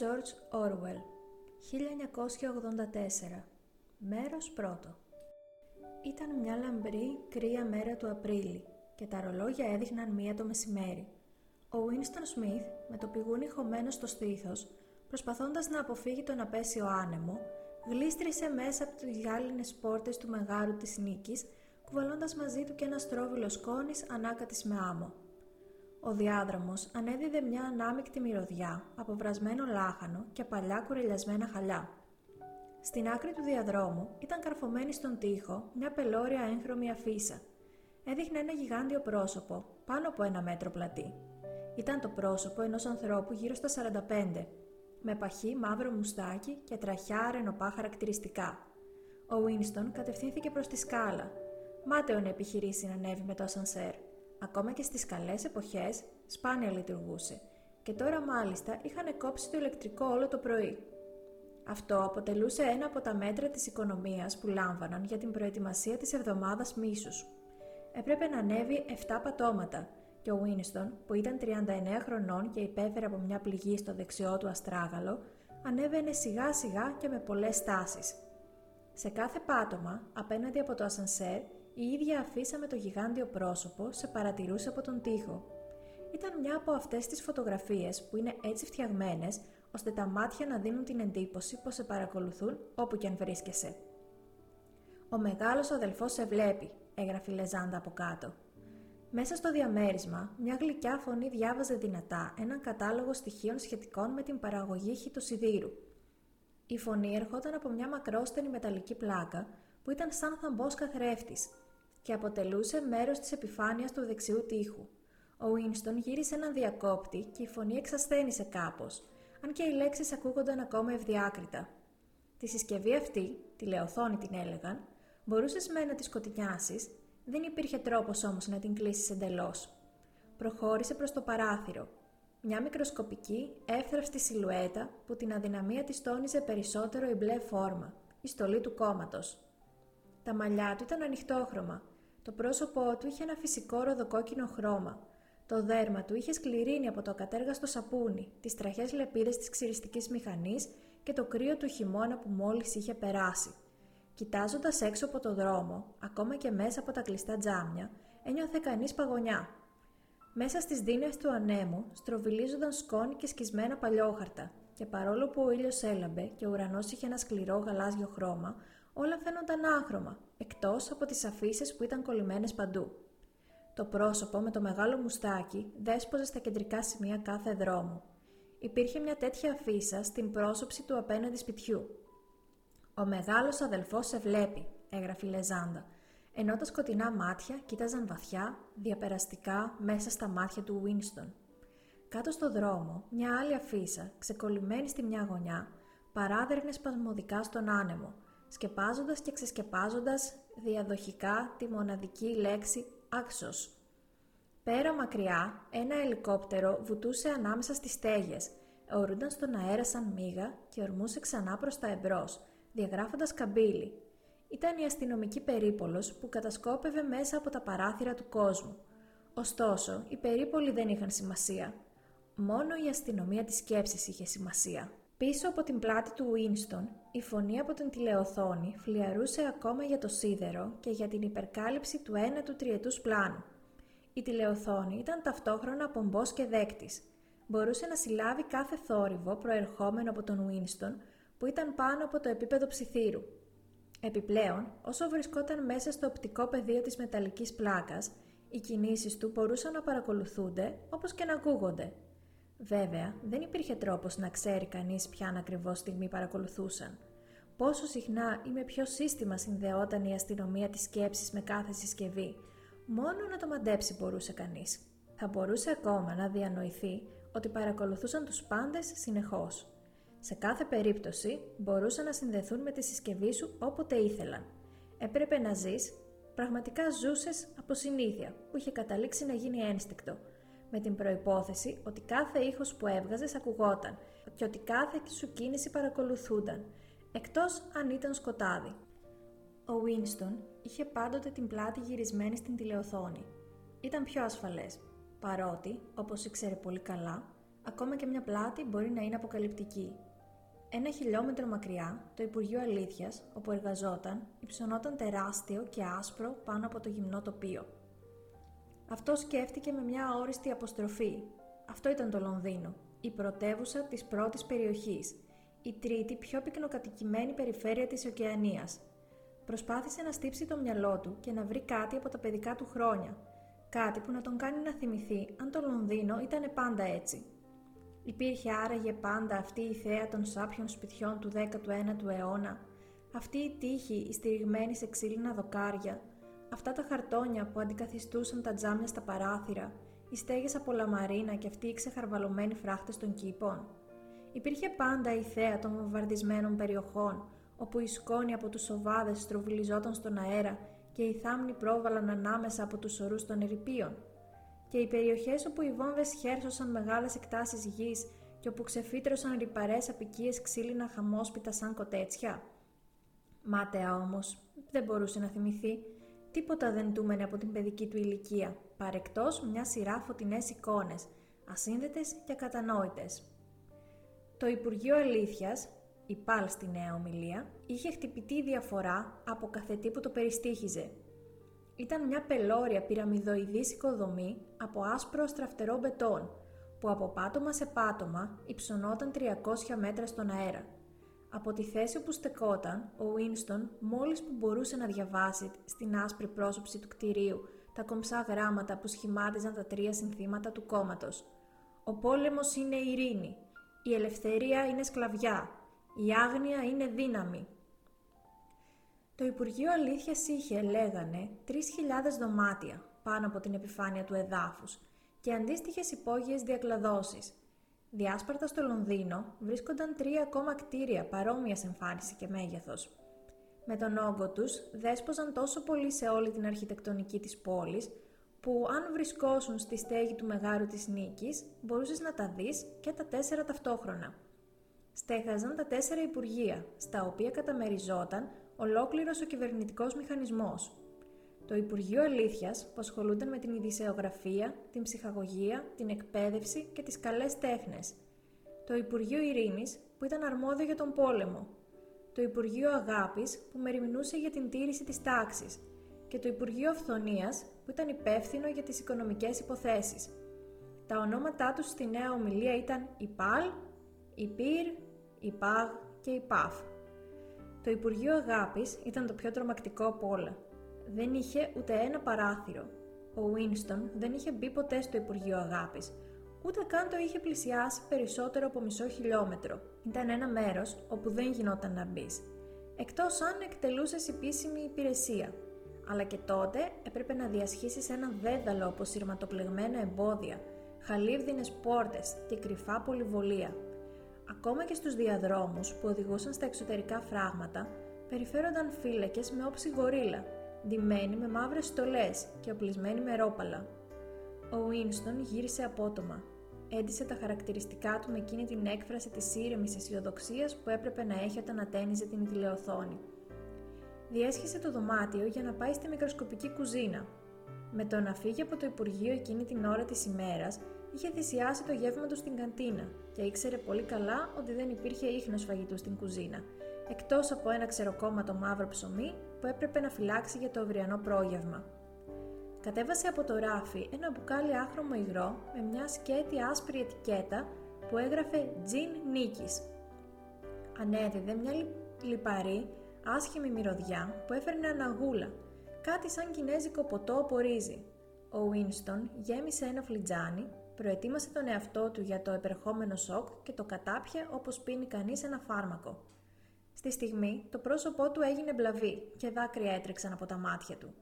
George Orwell 1984 Μέρος πρώτο Ήταν μια λαμπρή, κρύα μέρα του Απρίλη και τα ρολόγια έδειχναν μία το μεσημέρι. Ο Winston Smith, με το πηγούνι χωμένο στο στήθος, προσπαθώντας να αποφύγει τον απέσιο άνεμο, γλίστρισε μέσα από τις γυάλινες πόρτες του μεγάρου της νίκης, κουβαλώντας μαζί του και ένα στρόβιλο σκόνης ανάκατης με άμμο. Ο διάδρομος ανέδιδε μια ανάμεικτη μυρωδιά από βρασμένο λάχανο και παλιά κουρελιασμένα χαλιά. Στην άκρη του διαδρόμου ήταν καρφωμένη στον τοίχο μια πελώρια έγχρωμη αφίσα. Έδειχνε ένα γιγάντιο πρόσωπο, πάνω από ένα μέτρο πλατή. Ήταν το πρόσωπο ενός ανθρώπου γύρω στα 45, με παχύ μαύρο μουστάκι και τραχιά αρενοπά χαρακτηριστικά. Ο Βίνστον κατευθύνθηκε προς τη σκάλα. Μάταιο να επιχειρήσει να ανέβει με το ασανσέρ. Ακόμα και στις καλές εποχές σπάνια λειτουργούσε και τώρα μάλιστα είχαν κόψει το ηλεκτρικό όλο το πρωί. Αυτό αποτελούσε ένα από τα μέτρα της οικονομίας που λάμβαναν για την προετοιμασία της εβδομάδας μίσους. Έπρεπε να ανέβει 7 πατώματα και ο Βίνιστον, που ήταν 39 χρονών και υπέφερε από μια πληγή στο δεξιό του αστράγαλο, ανέβαινε σιγά σιγά και με πολλές στάσεις. Σε κάθε πάτωμα, απέναντι από το ασανσέρ, η ίδια αφήσα με το γιγάντιο πρόσωπο σε παρατηρούσε από τον τοίχο. Ήταν μια από αυτές τις φωτογραφίες που είναι έτσι φτιαγμένες ώστε τα μάτια να δίνουν την εντύπωση πως σε παρακολουθούν όπου και αν βρίσκεσαι. «Ο μεγάλος αδελφός σε βλέπει», έγραφε η Λεζάντα από κάτω. Μέσα στο διαμέρισμα, μια γλυκιά φωνή διάβαζε δυνατά έναν κατάλογο στοιχείων σχετικών με την παραγωγή χιτοσιδήρου. Η φωνή ερχόταν από μια μακρόστενη μεταλλική πλάκα που ήταν σαν θαμπός καθρέφτης και αποτελούσε μέρος της επιφάνειας του δεξιού τοίχου. Ο Βίνστον γύρισε έναν διακόπτη και η φωνή εξασθένησε κάπως, αν και οι λέξεις ακούγονταν ακόμα ευδιάκριτα. Τη συσκευή αυτή, τη λεωθόνη την έλεγαν, μπορούσες με να τη σκοτεινιάσεις, δεν υπήρχε τρόπος όμως να την κλείσεις εντελώς. Προχώρησε προς το παράθυρο. Μια μικροσκοπική, εύθραυστη σιλουέτα που την αδυναμία της τόνιζε περισσότερο η μπλε φόρμα, η στολή του κόμματος. Τα μαλλιά του ήταν ανοιχτόχρωμα. Το πρόσωπό του είχε ένα φυσικό ροδοκόκκινο χρώμα. Το δέρμα του είχε σκληρίνει από το ακατέργαστο σαπούνι, τις τραχές λεπίδες της ξυριστικής μηχανής και το κρύο του χειμώνα που μόλις είχε περάσει. Κοιτάζοντας έξω από το δρόμο, ακόμα και μέσα από τα κλειστά τζάμια, ένιωθε κανείς παγωνιά. Μέσα στις δίνες του ανέμου στροβιλίζονταν σκόνη και σκισμένα παλιόχαρτα, και παρόλο που ο ήλιος έλαμπε και ο ουρανός είχε ένα σκληρό γαλάζιο χρώμα, όλα φαίνονταν άχρωμα, εκτός από τις αφήσεις που ήταν κολλημένες παντού. Το πρόσωπο με το μεγάλο μουστάκι δέσποζε στα κεντρικά σημεία κάθε δρόμου. Υπήρχε μια τέτοια αφίσα στην πρόσωψη του απέναντι σπιτιού. «Ο μεγάλος αδελφός σε βλέπει», έγραφε η Λεζάντα, ενώ τα σκοτεινά μάτια κοίταζαν βαθιά, διαπεραστικά μέσα στα μάτια του Βίνστον. Κάτω στο δρόμο, μια άλλη αφίσα, ξεκολλημένη στη μια γωνιά, παράδερνε σπασμωδικά στον άνεμο, σκεπάζοντας και ξεσκεπάζοντας διαδοχικά τη μοναδική λέξη «άξος». Πέρα μακριά, ένα ελικόπτερο βουτούσε ανάμεσα στις στέγες, ορούνταν στον αέρα σαν μίγα και ορμούσε ξανά προς τα εμπρός, διαγράφοντας καμπύλη. Ήταν η αστυνομική περίπολος που κατασκόπευε μέσα από τα παράθυρα του κόσμου. Ωστόσο, οι περίπολοι δεν είχαν σημασία. Μόνο η αστυνομία της σκέψης είχε σημασία. Πίσω από την πλάτη του Winston, η φωνή από την τηλεοθόνη φλιαρούσε ακόμα για το σίδερο και για την υπερκάλυψη του ένα του τριετούς πλάνου. Η τηλεοθόνη ήταν ταυτόχρονα πομπός και δέκτης. Μπορούσε να συλλάβει κάθε θόρυβο προερχόμενο από τον Winston που ήταν πάνω από το επίπεδο ψιθύρου. Επιπλέον, όσο βρισκόταν μέσα στο οπτικό πεδίο της μεταλλικής πλάκας, οι κινήσεις του μπορούσαν να παρακολουθούνται όπως και να ακούγονται. Βέβαια, δεν υπήρχε τρόπος να ξέρει κανείς ποια ακριβώς στιγμή παρακολουθούσαν. Πόσο συχνά ή με ποιο σύστημα συνδεόταν η αστυνομία της σκέψης με κάθε συσκευή, μόνο να το μαντέψει μπορούσε κανείς. Θα μπορούσε ακόμα να διανοηθεί ότι παρακολουθούσαν τους πάντες συνεχώς. Σε κάθε περίπτωση μπορούσαν να συνδεθούν με τη συσκευή σου όποτε ήθελαν. Έπρεπε να ζεις, πραγματικά ζούσες από συνήθεια που είχε καταλήξει να γίνει ένστικτο, με την προϋπόθεση ότι κάθε ήχος που έβγαζες ακουγόταν και ότι κάθε σου κίνηση παρακολουθούνταν, εκτός αν ήταν σκοτάδι. Ο Βίνστον είχε πάντοτε την πλάτη γυρισμένη στην τηλεοθόνη. Ήταν πιο ασφαλές, παρότι, όπως ήξερε πολύ καλά, ακόμα και μια πλάτη μπορεί να είναι αποκαλυπτική. Ένα χιλιόμετρο μακριά, το Υπουργείο Αλήθειας, όπου εργαζόταν, υψωνόταν τεράστιο και άσπρο πάνω από το γυμνό τοπίο. Αυτό σκέφτηκε με μια αόριστη αποστροφή. Αυτό ήταν το Λονδίνο, η πρωτεύουσα της πρώτης περιοχής, η τρίτη πιο πυκνοκατοικημένη περιφέρεια της Οκεανίας. Προσπάθησε να στύψει το μυαλό του και να βρει κάτι από τα παιδικά του χρόνια, κάτι που να τον κάνει να θυμηθεί αν το Λονδίνο ήταν πάντα έτσι. Υπήρχε άραγε πάντα αυτή η θέα των σάπιων σπιτιών του 19ου αιώνα, αυτή η τύχη στηριγμένη σε ξύλινα δοκάρια, αυτά τα χαρτόνια που αντικαθιστούσαν τα τζάμια στα παράθυρα, οι στέγες από λαμαρίνα και αυτοί οι ξεχαρβαλωμένοι φράχτες των κήπων. Υπήρχε πάντα η θέα των βομβαρδισμένων περιοχών, όπου η σκόνη από τους σοβάδες στροβιλιζόταν στον αέρα και οι θάμνοι πρόβαλαν ανάμεσα από τους ορούς των ερηπείων. Και οι περιοχές όπου οι βόμβες χέρσωσαν μεγάλες εκτάσεις γης και όπου ξεφύτρωσαν ρηπαρές απικίες ξύλινα χαμόσπιτα σαν κοτέτσια. Μάταια όμως, δεν μπορούσε να θυμηθεί. Τίποτα δεν τούμενε από την παιδική του ηλικία, παρεκτός μια σειρά φωτεινές εικόνες, ασύνδετες και ακατανόητες. Το Υπουργείο Αλήθειας, η ΠΑΛ στη νέα ομιλία, είχε χτυπητή διαφορά από κάθε τι που το περιστήχιζε. Ήταν μια πελώρια πυραμιδοειδής οικοδομή από άσπρο στραφτερό μπετόν, που από πάτωμα σε πάτωμα υψωνόταν 300 μέτρα στον αέρα. Από τη θέση όπου στεκόταν, ο Βίνστον μόλις που μπορούσε να διαβάσει στην άσπρη πρόσωψη του κτηρίου τα κομψά γράμματα που σχημάτιζαν τα τρία συνθήματα του κόμματος. «Ο πόλεμος είναι ειρήνη», «Η ελευθερία είναι σκλαβιά», «Η άγνοια είναι δύναμη». Το Υπουργείο Αλήθειας είχε, λέγανε, 3.000 δωμάτια πάνω από την επιφάνεια του εδάφους και αντίστοιχες υπόγειες διακλαδώσεις. Διάσπαρτα στο Λονδίνο βρίσκονταν τρία ακόμα κτίρια παρόμοιας εμφάνιση και μέγεθος. Με τον όγκο τους δέσποζαν τόσο πολύ σε όλη την αρχιτεκτονική της πόλης που αν βρισκόσουν στη στέγη του Μεγάρου της Νίκης μπορούσες να τα δεις και τα τέσσερα ταυτόχρονα. Στέχαζαν τα τέσσερα υπουργεία, στα οποία καταμεριζόταν ολόκληρος ο κυβερνητικός μηχανισμός. Το Υπουργείο Αλήθειας που ασχολούνταν με την ειδησεογραφία, την ψυχαγωγία, την εκπαίδευση και τις καλές τέχνες. Το Υπουργείο Ειρήνης που ήταν αρμόδιο για τον πόλεμο. Το Υπουργείο Αγάπης που μεριμνούσε για την τήρηση της τάξης και το Υπουργείο Αυθονίας που ήταν υπεύθυνο για τις οικονομικές υποθέσεις. Τα ονόματά τους στη νέα ομιλία ήταν η ΠΑΛ, η ΠΥΡ, η ΠΑΓ και η ΠΑΦ. Το Υπουργείο Αγάπης ήταν το πιο τρομακτικό από όλα. Δεν είχε ούτε ένα παράθυρο. Ο Βίνστον δεν είχε μπει ποτέ στο Υπουργείο Αγάπης, ούτε καν το είχε πλησιάσει περισσότερο από μισό χιλιόμετρο. Ήταν ένα μέρος όπου δεν γινόταν να μπει. Εκτός αν εκτελούσες επίσημη υπηρεσία, αλλά και τότε έπρεπε να διασχίσεις ένα δέδαλο από σειρματοπλεγμένα εμπόδια, χαλίβδινες πόρτες και κρυφά πολυβολία. Ακόμα και στους διαδρόμους που οδηγούσαν στα εξωτερικά φράγματα, περιφέρονταν φύλακες με όψη γορίλα, ντυμένοι με μαύρες στολές και οπλισμένοι με ρόπαλα. Ο Βίνστον γύρισε απότομα. Έντισε τα χαρακτηριστικά του με εκείνη την έκφραση της ήρεμης αισιοδοξίας που έπρεπε να έχει όταν ατένιζε την τηλεοθόνη διέσχισε το δωμάτιο για να πάει στη μικροσκοπική κουζίνα. Με το να φύγει από το Υπουργείο εκείνη την ώρα της ημέρας, είχε θυσιάσει το γεύμα του στην καντίνα και ήξερε πολύ καλά ότι δεν υπήρχε ίχνος φαγητού στην κουζίνα, εκτός από ένα ξεροκόμματο μαύρο ψωμί που έπρεπε να φυλάξει για το αυριανό πρόγευμα. Κατέβασε από το ράφι ένα μπουκάλι άχρωμο υγρό με μια σκέτη άσπρη ετικέτα που έγραφε «Τζιν Νίκης». Ανέδιδε μια λιπαρή άσχημη μυρωδιά που έφερνε αναγούλα, κάτι σαν κινέζικο ποτό από ρύζι. Ο Βίνστον γέμισε ένα φλιτζάνι, προετοίμασε τον εαυτό του για το επερχόμενο σοκ και το κατάπιε όπως πίνει κανείς ένα φάρμακο. Στη στιγμή το πρόσωπό του έγινε μπλαβή και δάκρυα έτρεξαν από τα μάτια του.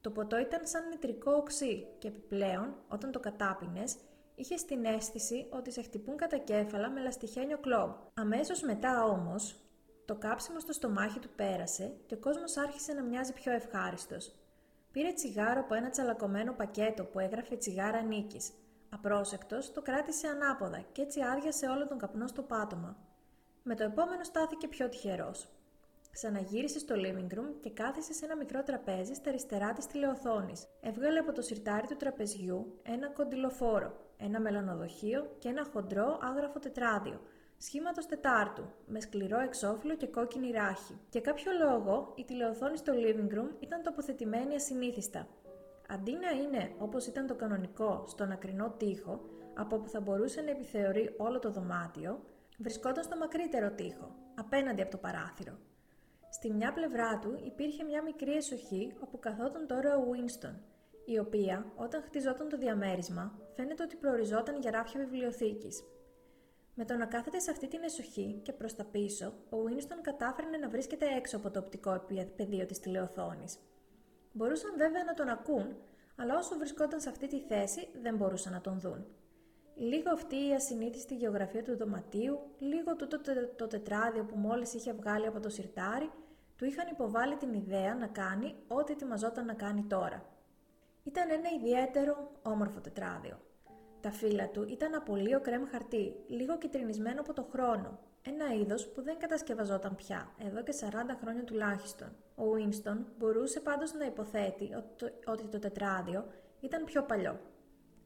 Το ποτό ήταν σαν νητρικό οξύ και επιπλέον, όταν το κατάπινες, είχες την αίσθηση ότι σε χτυπούν κατά κέφαλα με λαστιχένιο κλόμπ. Αμέσως μετά όμως, το κάψιμο στο στομάχι του πέρασε και ο κόσμος άρχισε να μοιάζει πιο ευχάριστος. Πήρε τσιγάρο από ένα τσαλακωμένο πακέτο που έγραφε τσιγάρα νίκης. Απρόσεκτος το κράτησε ανάποδα και έτσι άδειασε όλο τον καπνό στο πάτωμα. Με το επόμενο στάθηκε πιο τυχερός. Ξαναγύρισε στο living room και κάθισε σε ένα μικρό τραπέζι στα αριστερά της τηλεοθόνης. Έβγαλε από το σιρτάρι του τραπεζιού ένα κοντιλοφόρο ένα μελανοδοχείο και ένα χοντρό άγραφο τετράδιο, σχήματο τετάρτου, με σκληρό εξώφυλλο και κόκκινη ράχη. Για κάποιο λόγο, η τηλεοθόνη στο living room ήταν τοποθετημένη ασυνήθιστα. Αντί να είναι όπως ήταν το κανονικό στον ακρινό τοίχο, από όπου θα μπορούσε να επιθεωρεί όλο το δωμάτιο, βρισκόταν στο μακρύτερο τοίχο, απέναντι από το παράθυρο. Στη μια πλευρά του υπήρχε μια μικρή εσοχή όπου καθόταν τώρα ο Winston, η οποία, όταν χτιζόταν το διαμέρισμα, φαίνεται ότι προοριζόταν για ράφια βιβλιοθήκης. Με το να κάθεται σε αυτή την εσοχή και προς τα πίσω, ο Winston κατάφερε να βρίσκεται έξω από το οπτικό πεδίο της τηλεοθόνης. Μπορούσαν βέβαια να τον ακούν, αλλά όσο βρισκόταν σε αυτή τη θέση δεν μπορούσαν να τον δουν. Λίγο αυτή η ασυνήθιστη γεωγραφία του δωματίου, λίγο τούτο το τετράδιο που μόλις είχε βγάλει από το σιρτάρι, του είχαν υποβάλει την ιδέα να κάνει ό,τι ετοιμαζόταν να κάνει τώρα. Ήταν ένα ιδιαίτερο, όμορφο τετράδιο. Τα φύλλα του ήταν από λίγο κρέμ χαρτί, λίγο κυτρινισμένο από το χρόνο. Ένα είδος που δεν κατασκευαζόταν πια, εδώ και 40 χρόνια τουλάχιστον. Ο Winston μπορούσε πάντως να υποθέτει ότι το τετράδιο ήταν πιο παλιό.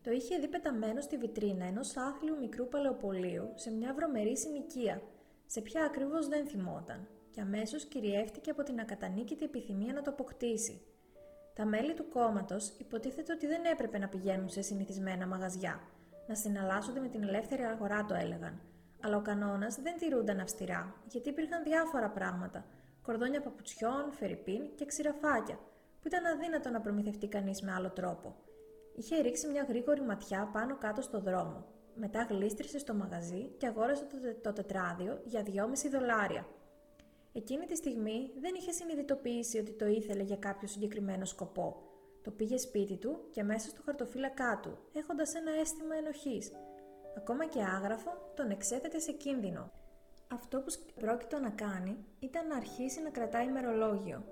Το είχε δει πεταμένο στη βιτρίνα ενός άθλιου μικρού παλαιοπολίου σε μια βρωμερή συνοικία. Σε ποια ακριβώς δεν θυμόταν, και αμέσως κυριεύτηκε από την ακατανίκητη επιθυμία να το αποκτήσει. Τα μέλη του κόμματος υποτίθεται ότι δεν έπρεπε να πηγαίνουν σε συνηθισμένα μαγαζιά, να συναλλάσσονται με την ελεύθερη αγορά, το έλεγαν. Αλλά ο κανόνας δεν τηρούνταν αυστηρά, γιατί υπήρχαν διάφορα πράγματα, κορδόνια παπουτσιών, φερρυπίν και ξηραφάκια, που ήταν αδύνατο να προμηθευτεί κανείς με άλλο τρόπο. Είχε ρίξει μια γρήγορη ματιά πάνω κάτω στο δρόμο. Μετά γλίστρησε στο μαγαζί και αγόρασε το, το τετράδιο για 2,5 δολάρια. Εκείνη τη στιγμή δεν είχε συνειδητοποιήσει ότι το ήθελε για κάποιο συγκεκριμένο σκοπό. Το πήγε σπίτι του και μέσα στο χαρτοφύλακά του, έχοντας ένα αίσθημα ενοχής. Ακόμα και άγραφο τον εξέθετε σε κίνδυνο. Αυτό που πρόκειτο να κάνει ήταν να αρχίσει να κρατάει ημερολόγιο.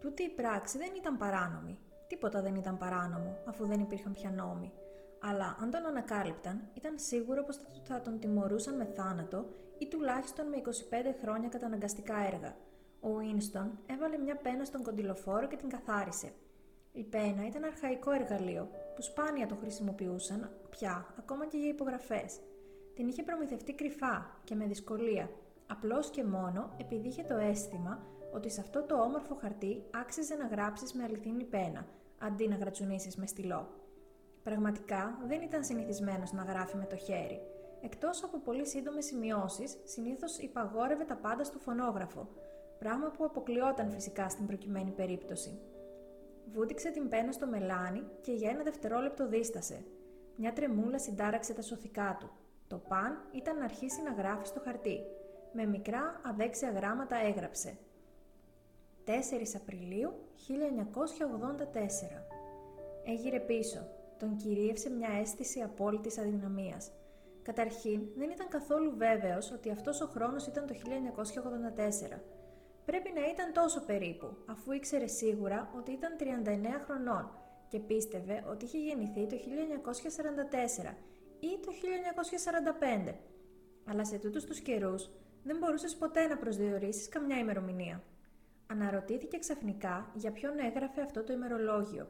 Τούτη η πράξη δεν ήταν παράνομη. Τίποτα δεν ήταν παράνομο, αφού δεν υπήρχαν πια νόμοι. Αλλά αν τον ανακάλυπταν, ήταν σίγουρο πως θα τον τιμωρούσαν με θάνατο ή τουλάχιστον με 25 χρόνια καταναγκαστικά έργα. Ο Winston έβαλε μια πένα στον κοντιλοφόρο και την καθάρισε. Η πένα ήταν αρχαϊκό εργαλείο, που σπάνια το χρησιμοποιούσαν πια, ακόμα και για υπογραφές. Την είχε προμηθευτεί κρυφά και με δυσκολία, απλώς και μόνο επειδή είχε το αίσθημα ότι σε αυτό το όμορφο χαρτί άξιζε να γράψεις με αληθινή πένα, αντί να γρατσουνίσει με στυλό. Πραγματικά δεν ήταν συνηθισμένος να γράφει με το χέρι. Εκτός από πολύ σύντομες σημειώσεις, συνήθως υπαγόρευε τα πάντα στο φωνόγραφο, πράγμα που αποκλειόταν φυσικά στην προκειμένη περίπτωση. Βούτυξε την πένα στο μελάνι και για ένα δευτερόλεπτο δίστασε. Μια τρεμούλα συντάραξε τα σωθικά του. Το παν ήταν να αρχίσει να γράφει στο χαρτί. Με μικρά αδέξια γράμματα έγραψε 4 Απριλίου 1984. Έγειρε πίσω. Τον κυρίευσε μια αίσθηση απόλυτης αδυναμίας. Καταρχήν, δεν ήταν καθόλου βέβαιος ότι αυτός ο χρόνος ήταν το 1984. Πρέπει να ήταν τόσο περίπου, αφού ήξερε σίγουρα ότι ήταν 39 χρονών και πίστευε ότι είχε γεννηθεί το 1944 ή το 1945. Αλλά σε τούτους τους καιρούς δεν μπορούσες ποτέ να προσδιορίσεις καμιά ημερομηνία. Αναρωτήθηκε ξαφνικά για ποιον έγραφε αυτό το ημερολόγιο.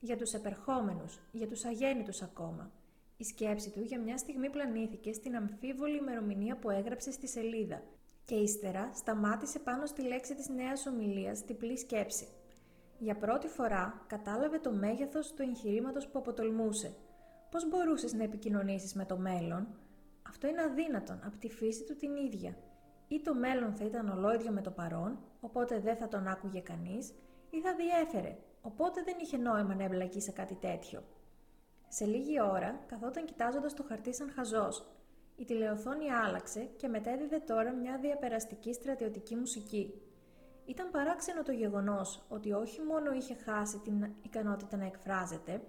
Για τους επερχόμενους, για τους αγέννητους ακόμα. Η σκέψη του για μια στιγμή πλανήθηκε στην αμφίβολη ημερομηνία που έγραψε στη σελίδα και ύστερα σταμάτησε πάνω στη λέξη της νέας ομιλίας διπλή σκέψη. Για πρώτη φορά κατάλαβε το μέγεθος του εγχειρήματος που αποτολμούσε. Πώς μπορούσες να επικοινωνήσεις με το μέλλον; Αυτό είναι αδύνατον από τη φύση του την ίδια ή το μέλλον θα ήταν ολόιδιο με το παρόν, οπότε δεν θα τον άκουγε κανείς, ή θα διέφερε, οπότε δεν είχε νόημα να εμπλακεί σε κάτι τέτοιο. Σε λίγη ώρα καθόταν κοιτάζοντας το χαρτί σαν χαζός. Η τηλεοθόνη άλλαξε και μετέδιδε τώρα μια διαπεραστική στρατιωτική μουσική. Ήταν παράξενο το γεγονός ότι όχι μόνο είχε χάσει την ικανότητα να εκφράζεται,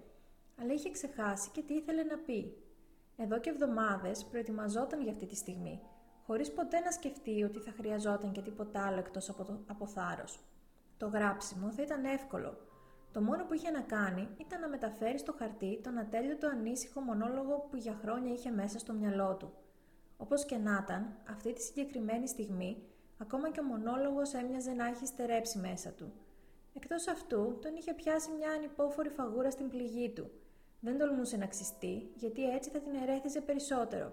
αλλά είχε ξεχάσει και τι ήθελε να πει. Εδώ και εβδομάδες προετοιμαζόταν για αυτή τη στιγμή χωρίς ποτέ να σκεφτεί ότι θα χρειαζόταν και τίποτα άλλο εκτός από, το, από θάρρος. Το γράψιμο θα ήταν εύκολο. Το μόνο που είχε να κάνει ήταν να μεταφέρει στο χαρτί τον ατέλειωτο ανήσυχο μονόλογο που για χρόνια είχε μέσα στο μυαλό του. Όπως και να ήταν, αυτή τη συγκεκριμένη στιγμή, ακόμα και ο μονόλογος έμοιαζε να έχει στερέψει μέσα του. Εκτός αυτού, τον είχε πιάσει μια ανυπόφορη φαγούρα στην πληγή του. Δεν τολμούσε να ξυστεί, γιατί έτσι θα την ερέθιζε περισσότερο.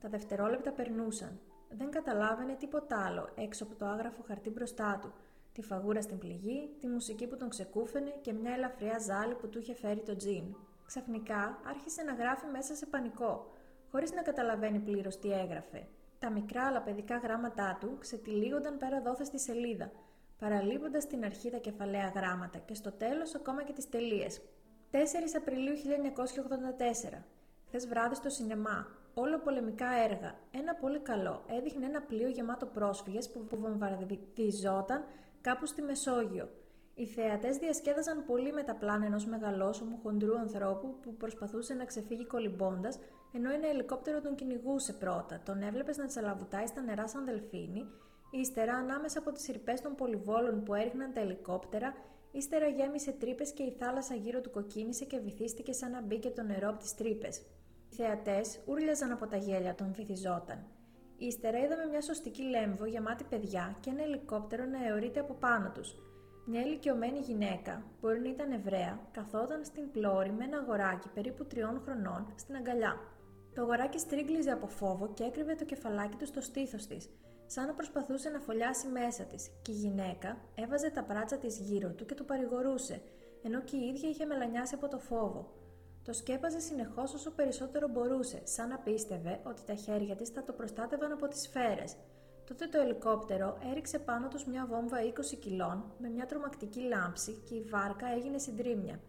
Τα δευτερόλεπτα περνούσαν. Δεν καταλάβαινε τίποτα άλλο έξω από το άγραφο χαρτί μπροστά του, τη φαγούρα στην πληγή, τη μουσική που τον ξεκούφαινε και μια ελαφριά ζάλη που του είχε φέρει το τζιν. Ξαφνικά άρχισε να γράφει μέσα σε πανικό, χωρίς να καταλαβαίνει πλήρως τι έγραφε. Τα μικρά αλλά παιδικά γράμματά του ξετυλίγονταν πέρα δόθε στη σελίδα, παραλείποντας στην αρχή τα κεφαλαία γράμματα και στο τέλος ακόμα και τις τελείες. 4 Απριλίου 1984. Χθες βράδυ στο σινεμά. Όλο πολεμικά έργα. Ένα πολύ καλό. Έδειχνε ένα πλοίο γεμάτο πρόσφυγες που βομβαρδιζόταν κάπου στη Μεσόγειο. Οι θεατές διασκέδαζαν πολύ με τα πλάνα ενός μεγαλόσωμου χοντρού ανθρώπου που προσπαθούσε να ξεφύγει κολυμπώντας, ενώ ένα ελικόπτερο τον κυνηγούσε πρώτα. Τον έβλεπες να τσαλαβουτάει στα νερά σαν δελφίνι, ύστερα ανάμεσα από τις συρπέ των πολυβόλων που έριχναν τα ελικόπτερα, ύστερα γέμισε τρύπες και η θάλασσα γύρω του κοκκίνησε και βυθίστηκε σαν να μπήκε το νερό από τις τρύπες. Οι θεατές ούρλιαζαν από τα γέλια των βυθιζόταν. Ύστερα είδαμε μια σωστική λέμβο γεμάτη παιδιά και ένα ελικόπτερο να αιωρείται από πάνω τους. Μια ηλικιωμένη γυναίκα, μπορεί να ήταν Εβραία, καθόταν στην πλώρη με ένα αγοράκι περίπου τριών χρονών στην αγκαλιά. Το αγοράκι στρίγκλιζε από φόβο και έκρυβε το κεφαλάκι του στο στήθος της, σαν να προσπαθούσε να φωλιάσει μέσα της, και η γυναίκα έβαζε τα πράτσα της γύρω του και του παρηγορούσε, ενώ και η ίδια είχε μελανιάσει από το φόβο. Το σκέπαζε συνεχώς όσο περισσότερο μπορούσε, σαν να πίστευε ότι τα χέρια της θα το προστάτευαν από τις σφαίρες. Τότε το ελικόπτερο έριξε πάνω τους μια βόμβα 20 κιλών με μια τρομακτική λάμψη και η βάρκα έγινε συντρίμια.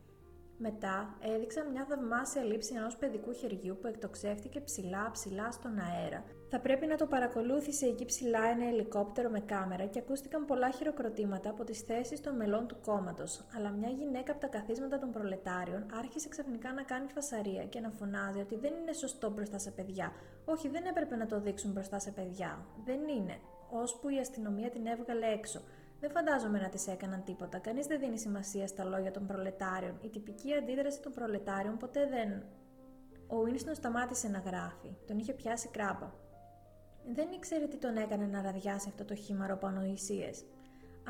Μετά έδειξαν μια θαυμάσια λήψη ενός παιδικού χεριού που εκτοξεύτηκε ψηλά ψηλά στον αέρα. Θα πρέπει να το παρακολούθησε εκεί ψηλά ένα ελικόπτερο με κάμερα και ακούστηκαν πολλά χειροκροτήματα από τις θέσεις των μελών του κόμματος, αλλά μια γυναίκα από τα καθίσματα των προλετάριων άρχισε ξαφνικά να κάνει φασαρία και να φωνάζει ότι δεν είναι σωστό μπροστά σε παιδιά. Όχι, δεν έπρεπε να το δείξουν μπροστά σε παιδιά. Δεν είναι. Ώσπου η αστυνομία την έβγαλε έξω. Δεν φαντάζομαι να τη έκαναν τίποτα. Κανείς δεν δίνει σημασία στα λόγια των προλετάριων. Η τυπική αντίδραση των προλετάριων ποτέ δεν. Ο Βίνστον σταμάτησε να γράφει. Τον είχε πιάσει κράπα. Δεν ήξερε τι τον έκανε να ραδιάσει αυτό το χήμαρο από ανοησίε.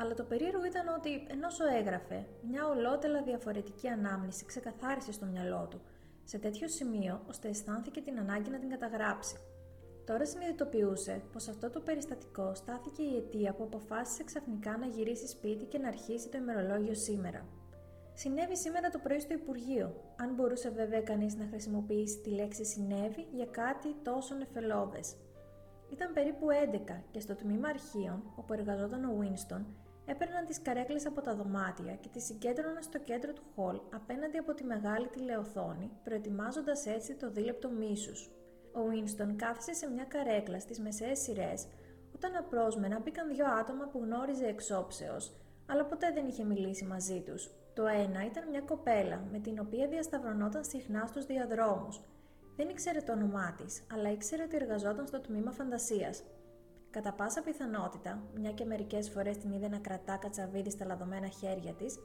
Αλλά το περίεργο ήταν ότι ενώ έγραφε, μια ολότελα διαφορετική ανάμνηση ξεκαθάρισε στο μυαλό του, σε τέτοιο σημείο ώστε αισθάνθηκε την ανάγκη να την καταγράψει. Τώρα συνειδητοποιούσε πως αυτό το περιστατικό στάθηκε η αιτία που αποφάσισε ξαφνικά να γυρίσει σπίτι και να αρχίσει το ημερολόγιο σήμερα. Συνέβη σήμερα το πρωί στο Υπουργείο, αν μπορούσε βέβαια κανείς να χρησιμοποιήσει τη λέξη συνέβη για κάτι τόσο νεφελώδες. Ήταν περίπου 11 και στο τμήμα αρχείων, όπου εργαζόταν ο Winston, έπαιρναν τις καρέκλες από τα δωμάτια και τις συγκέντρωναν στο κέντρο του χολ απέναντι από τη μεγάλη τηλεοθόνη, προετοιμάζοντας έτσι το δίλεπτο μίσους. Ο Winston κάθισε σε μια καρέκλα στις μεσαίες σειρές, όταν απρόσμενα μπήκαν δύο άτομα που γνώριζε εξόψεως, αλλά ποτέ δεν είχε μιλήσει μαζί τους. Το ένα ήταν μια κοπέλα, με την οποία διασταυρωνόταν συχνά στους διαδρόμους. Δεν ήξερε το όνομά της, αλλά ήξερε ότι εργαζόταν στο τμήμα φαντασίας. Κατά πάσα πιθανότητα, μια και μερικές φορές την είδε να κρατά κατσαβίδι στα λαδωμένα χέρια της,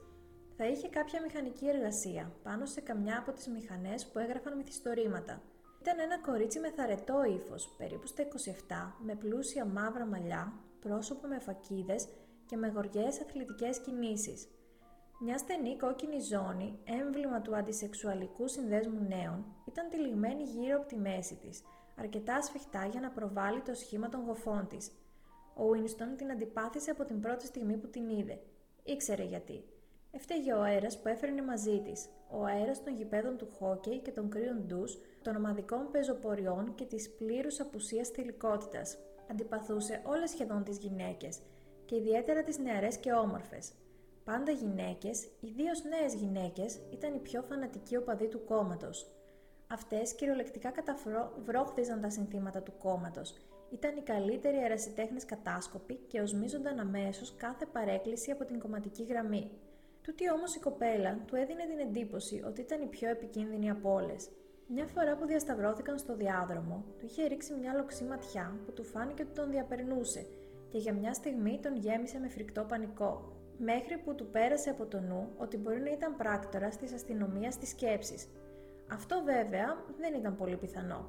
θα είχε κάποια μηχανική εργασία πάνω σε καμιά από τις μηχανές που έγραφαν μυθιστορήματα. Ήταν ένα κορίτσι με θαρετό ύφος, περίπου στα 27, με πλούσια μαύρα μαλλιά, πρόσωπο με φακίδες και με γοριέ αθλητικές κινήσεις. Μια στενή κόκκινη ζώνη, έμβλημα του αντισεξουαλικού συνδέσμου νέων, ήταν τυλιγμένη γύρω από τη μέση της, αρκετά σφιχτά για να προβάλλει το σχήμα των γοφών της. Ο Βίνστον την αντιπάθησε από την πρώτη στιγμή που την είδε. Ήξερε γιατί. Έφταιγε ο αέρας που έφερνε μαζί της, ο αέρας των γηπέδων του χόκεϊ και των κρύων ντους, των ομαδικών πεζοποριών και της πλήρους απουσίας θηλυκότητας. Αντιπαθούσε όλες σχεδόν τις γυναίκες, και ιδιαίτερα τις νεαρές και όμορφες. Πάντα γυναίκες, ιδίως νέες γυναίκες, ήταν οι πιο φανατικοί οπαδοί του κόμματος. Αυτές κυριολεκτικά καταβρόχθιζαν τα συνθήματα του κόμματος. Ήταν οι καλύτεροι ερασιτέχνε κατάσκοποι και οσμίζονταν αμέσως κάθε παρέκκληση από την κομματική γραμμή. Τούτη όμως η κοπέλα του έδινε την εντύπωση ότι ήταν η πιο επικίνδυνη από όλες. Μια φορά που διασταυρώθηκαν στο διάδρομο, του είχε ρίξει μια λοξή ματιά που του φάνηκε ότι τον διαπερνούσε και για μια στιγμή τον γέμισε με φρικτό πανικό. Μέχρι που του πέρασε από το νου ότι μπορεί να ήταν πράκτορα της αστυνομίας της σκέψης. Αυτό βέβαια δεν ήταν πολύ πιθανό.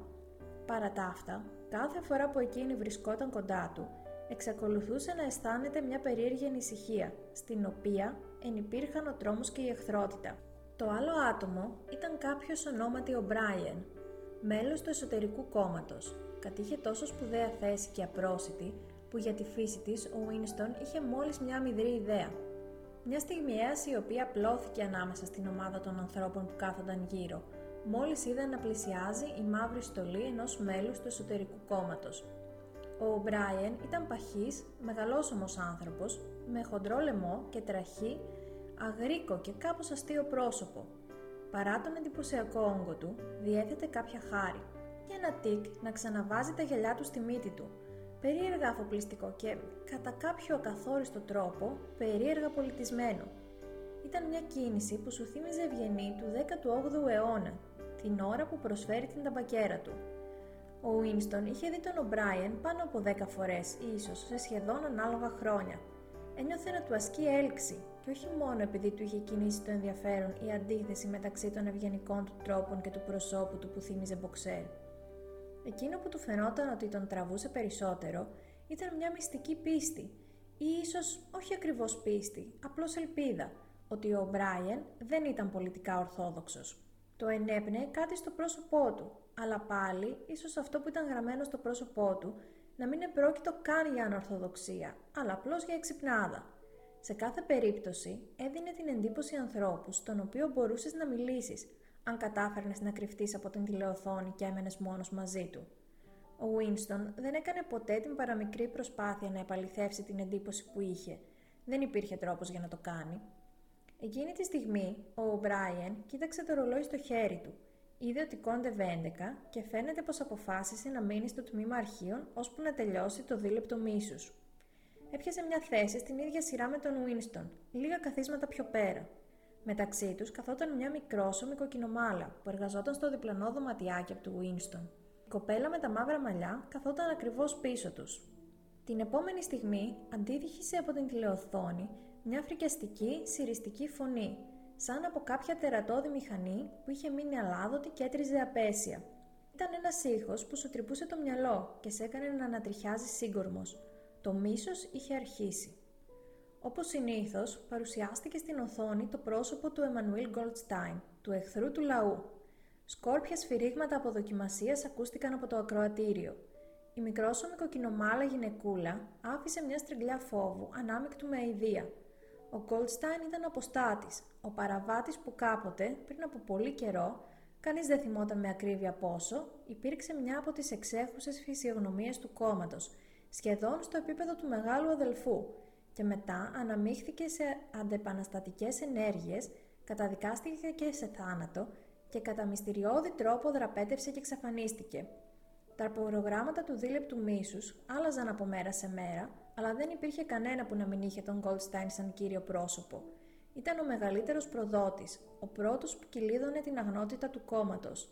Παρά τα αυτά, κάθε φορά που εκείνη βρισκόταν κοντά του, εξακολουθούσε να αισθάνεται μια περίεργη ανησυχία, στην οποία ενυπήρχαν ο τρόμος και η εχθρότητα. Το άλλο άτομο ήταν κάποιος ονόματι ο Μπράιεν, μέλος του εσωτερικού κόμματος. Κατήχε τόσο σπουδαία θέση και απρόσιτη που για τη φύση της ο Winston είχε μόλις μια μηδρή ιδέα. Μια στιγμιαία η οποία απλώθηκε ανάμεσα στην ομάδα των ανθρώπων που κάθονταν γύρω, μόλις είδε να πλησιάζει η μαύρη στολή ενός μέλους του εσωτερικού κόμματος. Ο Μπράιεν ήταν παχής, μεγαλόσωμος άνθρωπος, με χοντρό λαιμό και τραχή, αγρίκο και κάπως αστείο πρόσωπο. Παρά τον εντυπωσιακό όγκο του, διέθετε κάποια χάρη και ένα τικ να ξαναβάζει τα γυαλιά του στη μύτη του, περίεργα αφοπλιστικό και, κατά κάποιο ακαθόριστο τρόπο, περίεργα πολιτισμένο. Ήταν μια κίνηση που σου θύμιζε ευγενή του 18ου αιώνα, την ώρα που προσφέρει την ταμπακέρα του. Ο Winston είχε δει τον O'Brien πάνω από 10 φορές, ίσως σε σχεδόν ανάλογα χρόνια. Ένιωθε να του ασκεί έλξη, και όχι μόνο επειδή του είχε κινήσει το ενδιαφέρον η αντίθεση μεταξύ των ευγενικών του τρόπων και του προσώπου του που θύμιζε μποξέρ. Εκείνο που του φαινόταν ότι τον τραβούσε περισσότερο ήταν μια μυστική πίστη, ή ίσως όχι ακριβώς πίστη, απλώς ελπίδα, ότι ο Μπράιεν δεν ήταν πολιτικά ορθόδοξος. Το ενέπνεε κάτι στο πρόσωπό του, αλλά πάλι ίσως αυτό που ήταν γραμμένο στο πρόσωπό του να μην επρόκειτο καν για ανορθοδοξία, αλλά απλώς για εξυπνάδα. Σε κάθε περίπτωση έδινε την εντύπωση ανθρώπους στον οποίο μπορούσες να μιλήσεις, αν κατάφερνες να κρυφτείς από την τηλεοθόνη και έμενες μόνος μαζί του. Ο Winston δεν έκανε ποτέ την παραμικρή προσπάθεια να επαληθεύσει την εντύπωση που είχε. Δεν υπήρχε τρόπος για να το κάνει. Εκείνη τη στιγμή, ο O'Brien κοίταξε το ρολόι στο χέρι του. Είδε ότι κόντευε 11 και φαίνεται πως αποφάσισε να μείνει στο τμήμα αρχείων ώσπου να τελειώσει το δίλεπτο μίσους. Έπιασε μια θέση στην ίδια σειρά με τον Winston, λίγα καθίσματα πιο πέρα. Μεταξύ τους καθόταν μια μικρόσωμη κοκκινομάλα που εργαζόταν στο διπλανό δωματιάκι από του Winston. Η κοπέλα με τα μαύρα μαλλιά καθόταν ακριβώς πίσω τους. Την επόμενη στιγμή αντίδειχησε από την τηλεοθόνη μια φρικιαστική, συριστική φωνή, σαν από κάποια τερατώδη μηχανή που είχε μείνει αλάδοτη και έτριζε απέσια. Ήταν ένας ήχος που σου τρυπούσε το μυαλό και σε έκανε να ανατριχιάζει σύγκορμος. Το μίσος είχε αρχίσει. Όπως συνήθως, παρουσιάστηκε στην οθόνη το πρόσωπο του Εμμανουήλ Γκολτστάιν, του εχθρού του λαού. Σκόρπια σφυρίγματα αποδοκιμασίας ακούστηκαν από το ακροατήριο. Η μικρόσωμη κοκκινομάλα γυναικούλα άφησε μια στριγλιά φόβου ανάμεικτου με αηδία. Ο Γκολτστάιν ήταν αποστάτης, ο παραβάτης που κάποτε, πριν από πολύ καιρό, κανείς δεν θυμόταν με ακρίβεια πόσο, υπήρξε μια από τις εξέχουσες φυσιογνωμίες του κόμματος, σχεδόν στο επίπεδο του μεγάλου αδελφού, και μετά αναμίχθηκε σε αντεπαναστατικές ενέργειες, καταδικάστηκε και σε θάνατο και κατά μυστηριώδη τρόπο δραπέτευσε και εξαφανίστηκε. Τα προγράμματα του δίλεπτου μίσους άλλαζαν από μέρα σε μέρα, αλλά δεν υπήρχε κανένα που να μην είχε τον Goldstein σαν κύριο πρόσωπο. Ήταν ο μεγαλύτερος προδότης, ο πρώτος που κυλίδωνε την αγνότητα του κόμματος.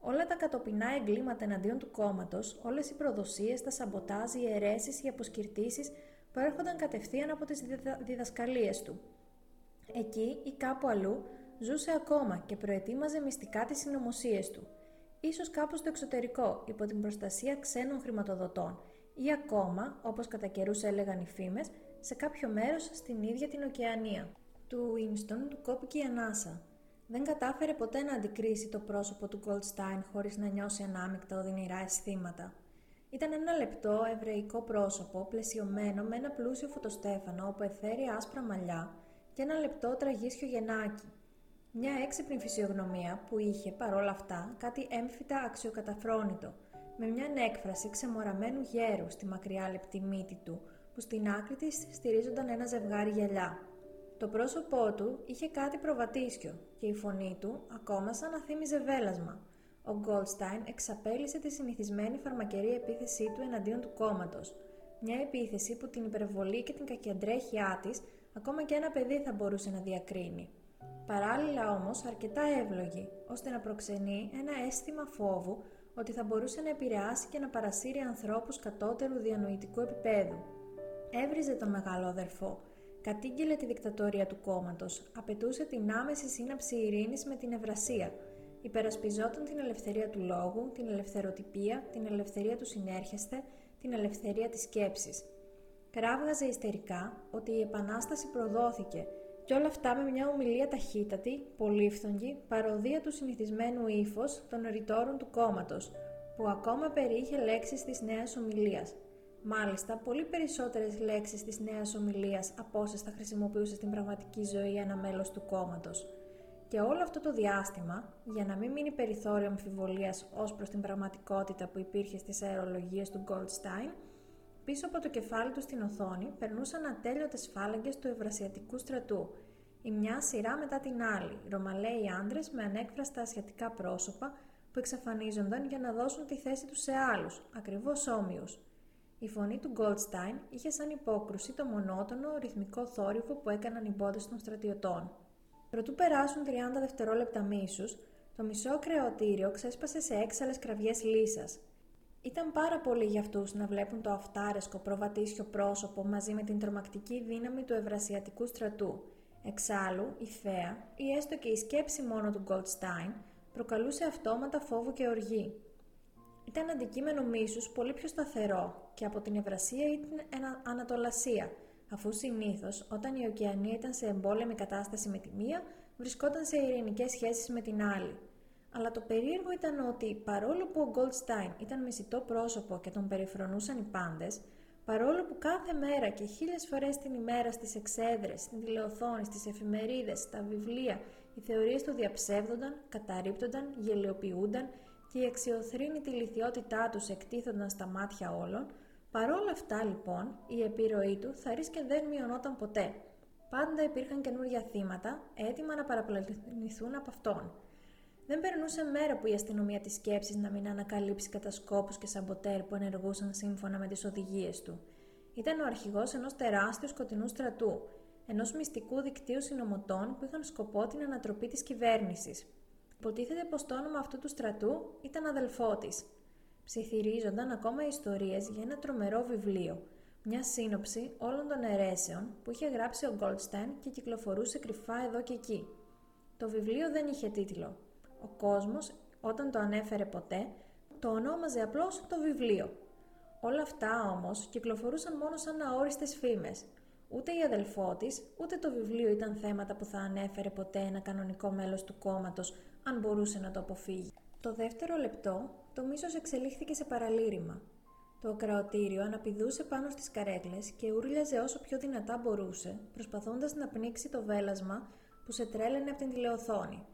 Όλα τα κατοπινά εγκλήματα εναντίον του κόμματος, όλες οι προδοσίες, τα σαμποτάζ, οι αιρέσεις, οι αποσκυρτήσεις προέρχονταν κατευθείαν από τις διδασκαλίες του. Εκεί ή κάπου αλλού ζούσε ακόμα και προετοίμαζε μυστικά τις συνωμοσίες του. Ίσως κάπου στο εξωτερικό, υπό την προστασία ξένων χρηματοδοτών ή ακόμα, όπως κατά καιρούς έλεγαν οι φήμες, σε κάποιο μέρος στην ίδια την ωκεανία. Του Winston του κόπηκε η ανάσα. Δεν κατάφερε ποτέ να αντικρίσει το πρόσωπο του Goldstein χωρίς να νιώσει ανάμεικτα οδυνηρά αισθήματα. Ήταν ένα λεπτό εβραϊκό πρόσωπο πλαισιωμένο με ένα πλούσιο φωτοστέφανο όπου εθέρει άσπρα μαλλιά και ένα λεπτό τραγίσιο γενάκι. Μια έξυπνη φυσιογνωμία που είχε παρόλα αυτά κάτι έμφυτα αξιοκαταφρόνητο, με μια έκφραση ξεμοραμένου γέρου στη μακριά λεπτή μύτη του, που στην άκρη της στηρίζονταν ένα ζευγάρι γυαλιά. Το πρόσωπό του είχε κάτι προβατήσιο και η φωνή του ακόμα σαν να θύμιζε βέλασμα, ο Γκόλσταϊν εξαπέλυσε τη συνηθισμένη φαρμακερή επίθεσή του εναντίον του κόμματος. Μια επίθεση που την υπερβολή και την κακιαντρέχειά της ακόμα και ένα παιδί θα μπορούσε να διακρίνει. Παράλληλα όμως αρκετά εύλογη, ώστε να προξενεί ένα αίσθημα φόβου ότι θα μπορούσε να επηρεάσει και να παρασύρει ανθρώπους κατώτερου διανοητικού επίπεδου. Έβριζε τον μεγάλο αδερφό, κατήγγειλε τη δικτατορία του κόμματος, απαιτούσε την άμεση σύναψη ειρήνης με την Ευρασία, Υπερασπιζόταν την ελευθερία του λόγου, την ελευθεροτυπία, την ελευθερία του συνέρχεστε, την ελευθερία της σκέψης. Κράβγαζε ιστερικά ότι η Επανάσταση προδόθηκε Και όλα αυτά με μια ομιλία ταχύτατη, πολύφθονγη, παροδία του συνηθισμένου ύφος των ρητόρων του κόμματος, που ακόμα περιείχε λέξεις της νέας ομιλίας. Μάλιστα, πολύ περισσότερες λέξεις της νέας ομιλίας από όσες θα χρησιμοποιούσε στην πραγματική ζωή ένα μέλος του κόμματος. Και όλο αυτό το διάστημα, για να μην μείνει περιθώριο αμφιβολίας ως προς την πραγματικότητα που υπήρχε στις αερολογίες του Goldstein, πίσω από το κεφάλι του στην οθόνη περνούσαν ατέλειωτες φάλαγγες του Ευρασιατικού στρατού, η μια σειρά μετά την άλλη, ρωμαλαίοι άντρες με ανέκφραστα ασιατικά πρόσωπα που εξαφανίζονταν για να δώσουν τη θέση τους σε άλλους, ακριβώς όμοιους. Η φωνή του Goldstein είχε σαν υπόκρουση το μονότονο ρυθμικό θόρυβο που έκαναν οι μπότες των στρατιωτών. Προτού περάσουν 30 δευτερόλεπτα μίσους, το μισό κρεωτήριο ξέσπασε σε έξαλε κραυγές λύσας. Ήταν πάρα πολύ για αυτούς να βλέπουν το αυτάρεσκο προβατήσιο πρόσωπο μαζί με την τρομακτική δύναμη του ευρασιατικού στρατού. Εξάλλου, η θέα, ή έστω και η σκέψη μόνο του Goldstein, προκαλούσε αυτόματα φόβο και οργή. Ήταν αντικείμενο μίσους πολύ πιο σταθερό και από την Ευρασία ή την Ανατολασία, αφού συνήθως όταν η Οκεανία ήταν σε εμπόλεμη κατάσταση με τη μία, βρισκόταν σε ειρηνικές σχέσεις με την άλλη. Αλλά το περίεργο ήταν ότι παρόλο που ο Goldstein ήταν μισητό πρόσωπο και τον περιφρονούσαν οι πάντες, παρόλο που κάθε μέρα και χίλιες φορές την ημέρα στις εξέδρες, στην τηλεοθόνη, στις εφημερίδες, στα βιβλία, οι θεωρίες του διαψεύδονταν, καταρρύπτονταν, γελιοποιούνταν και η αξιοθρύνητη λυθιότητά τους εκτίθονταν στα μάτια όλων, παρόλα αυτά λοιπόν η επιρροή του θα ρίσκε δεν μειωνόταν ποτέ. Πάντα υπήρχαν καινούργια θύματα, έτοιμα να παραπλανηθούν από αυτόν. Δεν περνούσε μέρα που η αστυνομία της σκέψης να μην ανακαλύψει κατασκόπους και σαμποτέρ που ενεργούσαν σύμφωνα με τις οδηγίες του. Ήταν ο αρχηγός ενός τεράστιου σκοτεινού στρατού, ενός μυστικού δικτύου συνωμοτών που είχαν σκοπό την ανατροπή της κυβέρνησης. Υποτίθεται πως το όνομα αυτού του στρατού ήταν αδελφό τη. Ψιθυρίζονταν ακόμα ιστορίες για ένα τρομερό βιβλίο, μια σύνοψη όλων των αιρέσεων που είχε γράψει ο Goldstein και κυκλοφορούσε κρυφά εδώ και εκεί. Το βιβλίο δεν είχε τίτλο. Ο κόσμος, όταν το ανέφερε ποτέ, το ονόμαζε απλώς το βιβλίο. Όλα αυτά όμως κυκλοφορούσαν μόνο σαν αόριστες φήμες. Ούτε η αδελφό τη, ούτε το βιβλίο ήταν θέματα που θα ανέφερε ποτέ ένα κανονικό μέλος του κόμματος, αν μπορούσε να το αποφύγει. Το δεύτερο λεπτό, το μίσος εξελίχθηκε σε παραλήρημα. Το ακραωτήριο αναπηδούσε πάνω στις καρέκλες και ούρλιαζε όσο πιο δυνατά μπορούσε, προσπαθώντας να πνίξει το βέλασμα που σε τρέλαινε από την τηλεοθόνη.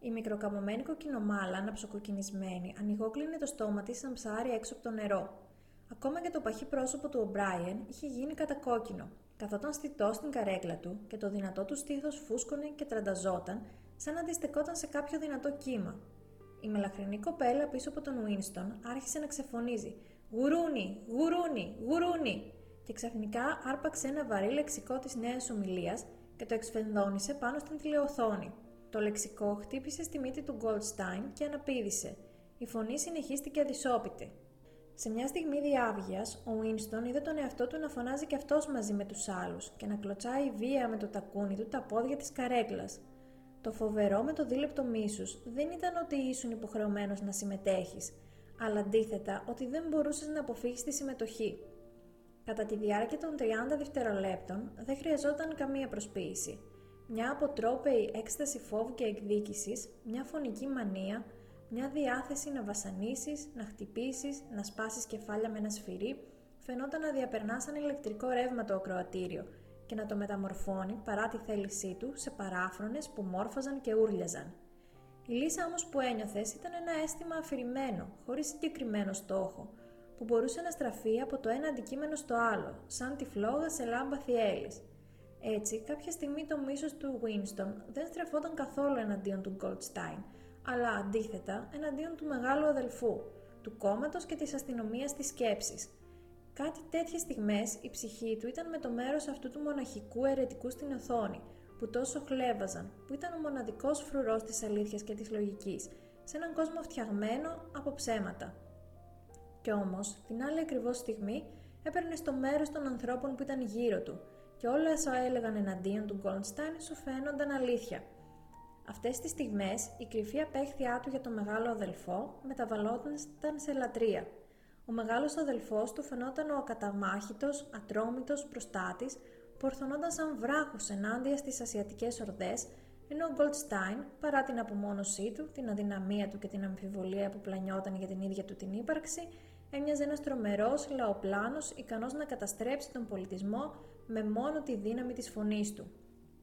Η μικροκαμωμένη κοκκινομάλα, αναψοκοκκινισμένη, ανοιγόκλεινε το στόμα της σαν ψάρι έξω από το νερό. Ακόμα και το παχύ πρόσωπο του Ομπράιεν είχε γίνει κατακόκκινο. Καθόταν στιτό στην καρέκλα του και το δυνατό του στήθος φούσκωνε και τρανταζόταν, σαν να αντιστεκόταν σε κάποιο δυνατό κύμα. Η μελαχρινή κοπέλα πίσω από τον Ουίνστον άρχισε να ξεφωνίζει «Γουρούνι, γουρούνι, γουρούνι» και ξαφνικά άρπαξε ένα βαρύ λεξικό της νέας ομιλίας και το εξφενδόνησε πάνω στην τηλεοθόνη. Το λεξικό χτύπησε στη μύτη του Goldstein και αναπήδησε. Η φωνή συνεχίστηκε αδυσόπιτη. Σε μια στιγμή διάβγειας, ο Winston είδε τον εαυτό του να φωνάζει και αυτός μαζί με τους άλλους και να κλωτσάει βία με το τακούνι του τα πόδια της καρέκλας. Το φοβερό με το δίλεπτο μίσους δεν ήταν ότι ήσουν υποχρεωμένος να συμμετέχεις, αλλά αντίθετα ότι δεν μπορούσες να αποφύγεις τη συμμετοχή. Κατά τη διάρκεια των 30 δευτερολέπτων δεν χρειαζόταν καμία προσποίηση μια αποτρόπαιη έκσταση φόβου και εκδίκησης, μια φωνική μανία, μια διάθεση να βασανίσεις, να χτυπήσεις, να σπάσεις κεφάλια με ένα σφυρί, φαινόταν να διαπερνά σαν ηλεκτρικό ρεύμα το ακροατήριο και να το μεταμορφώνει παρά τη θέλησή του σε παράφρονες που μόρφαζαν και ούρλιαζαν. Η λύσα όμως που ένιωθες ήταν ένα αίσθημα αφηρημένο, χωρίς συγκεκριμένο στόχο, που μπορούσε να στραφεί από το ένα αντικείμενο στο άλλο, σαν τη φλόγα σε λάμπα θιέλης. Έτσι, κάποια στιγμή το μίσος του Winston δεν στρεφόταν καθόλου εναντίον του Goldstein, αλλά αντίθετα εναντίον του μεγάλου αδελφού, του κόμματος και της αστυνομίας της σκέψης. Κάτι τέτοιες στιγμές η ψυχή του ήταν με το μέρος αυτού του μοναχικού αιρετικού στην οθόνη, που τόσο χλέβαζαν, που ήταν ο μοναδικός φρουρός της αλήθειας και της λογικής, σε έναν κόσμο φτιαγμένο από ψέματα. Κι όμως, την άλλη ακριβώς στιγμή, έπαιρνε στο μέρος των ανθρώπων που ήταν γύρω του, και όλα όσα έλεγαν εναντίον του Γκόλντστάιν σου φαίνονταν αλήθεια. Αυτές τις στιγμές η κρυφή απέχθειά του για τον μεγάλο αδελφό μεταβαλλόταν σε λατρεία. Ο μεγάλος αδελφός του φαινόταν ο ακαταμάχητος, ατρόμητος προστάτης που ορθωνόταν σαν βράχος ενάντια στις ασιατικές ορδές, ενώ ο Goldstein, παρά την απομόνωσή του, την αδυναμία του και την αμφιβολία που πλανιόταν για την ίδια του την ύπαρξη, έμοιαζε ένας τρομερός λαοπλάνος ικανός να καταστρέψει τον πολιτισμό με μόνο τη δύναμη της φωνής του.